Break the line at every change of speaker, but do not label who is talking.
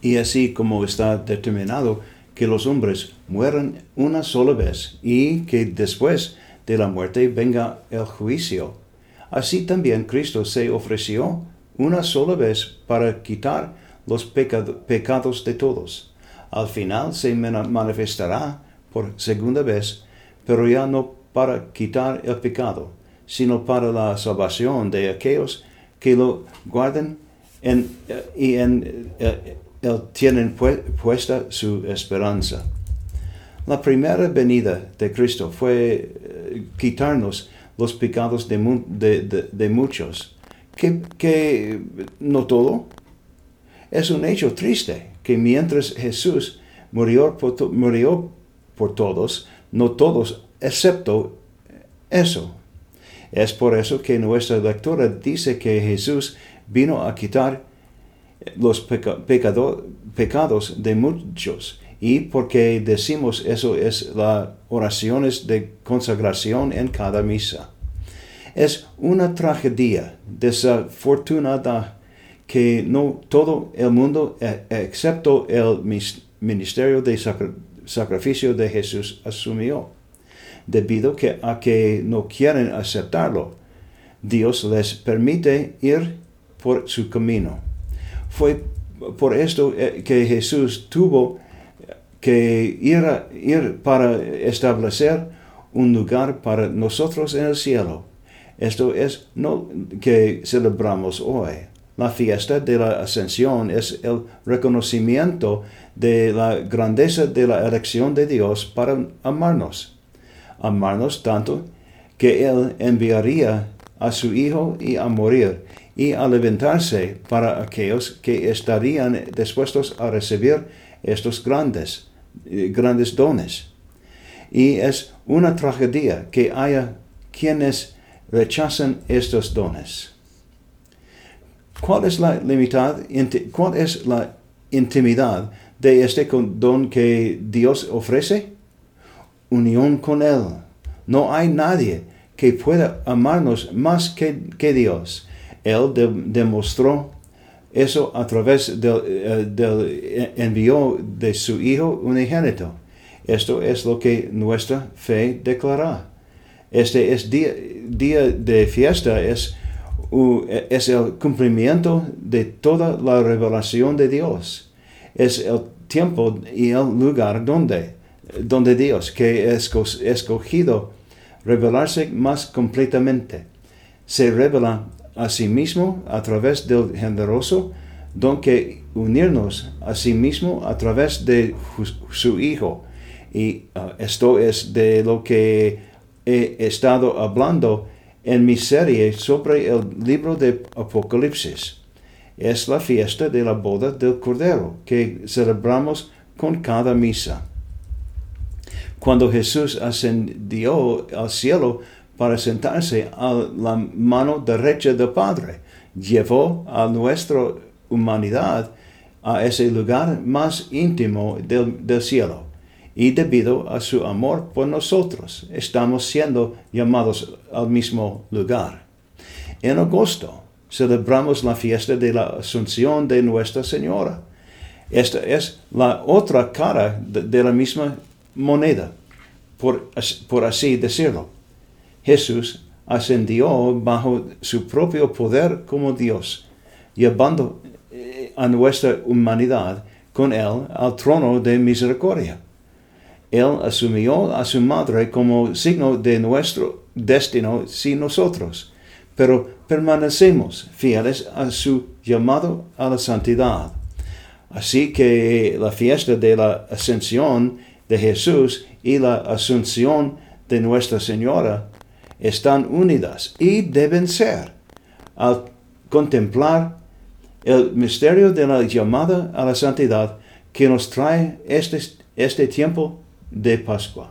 Y así como está determinado que los hombres mueran una sola vez y que después de la muerte venga el juicio, así también Cristo se ofreció una sola vez para quitar los pecados de todos. Al final se manifestará por segunda vez, pero ya no para quitar el pecado, sino para la salvación de aquellos que lo guardan en, y en, eh, tienen puesta su esperanza. La primera venida de Cristo fue eh, quitarnos los pecados de, muchos, que, no todo. Es un hecho triste que mientras Jesús murió por, murió por todos, no todos, excepto eso. Es por eso que nuestra lectura dice que Jesús vino a quitar los pecados de muchos. Y porque decimos eso es las oraciones de consagración en cada misa. Es una tragedia desafortunada que no todo el mundo, e, excepto el ministerio de sacrificio de Jesús, asumió, debido a que no quieren aceptarlo. Dios les permite ir por su camino. Fue por esto eh, que Jesús tuvo que ir, para establecer un lugar para nosotros en el cielo. Esto es no que celebramos hoy. La fiesta de la ascensión es el reconocimiento de la grandeza de la elección de Dios para amarnos. Amarnos tanto que Él enviaría a su Hijo y a morir y a levantarse para aquellos que estarían dispuestos a recibir estos grandes, eh, grandes dones. Y es una tragedia que haya quienes rechazan estos dones. ¿Cuál es la limitad, cuál es la intimidad de este don que Dios ofrece? Unión con Él. No hay nadie que pueda amarnos más que, que Dios él demostró eso a través del, eh, envío de su Hijo unigénito. Esto es lo que nuestra fe declara. Este es día, día de fiesta, es, es el cumplimiento de toda la revelación de Dios. Es el tiempo y el lugar donde, donde Dios, que es escogido revelarse más completamente, se revela a sí mismo a través del generoso don que unirnos a sí mismo a través de su Hijo. Y uh, esto es de lo que he estado hablando en mi serie sobre el libro de Apocalipsis. Es la fiesta de la boda del Cordero que celebramos con cada misa. Cuando Jesús ascendió al cielo, para sentarse a la mano derecha del Padre. Llevó a nuestra humanidad a ese lugar más íntimo del, cielo. Y debido a su amor por nosotros, estamos siendo llamados al mismo lugar. En agosto celebramos la fiesta de la Asunción de Nuestra Señora. Esta es la otra cara de, la misma moneda, por, así decirlo. Jesús ascendió bajo su propio poder como Dios, llevando eh, a nuestra humanidad con él al trono de misericordia. Él asumió a su madre como signo de nuestro destino sin nosotros, pero permanecemos fieles a su llamado a la santidad. Así que la fiesta de la ascensión de Jesús y la asunción de Nuestra Señora están unidas y deben ser al contemplar el misterio de la llamada a la santidad que nos trae este, este tiempo de Pascua.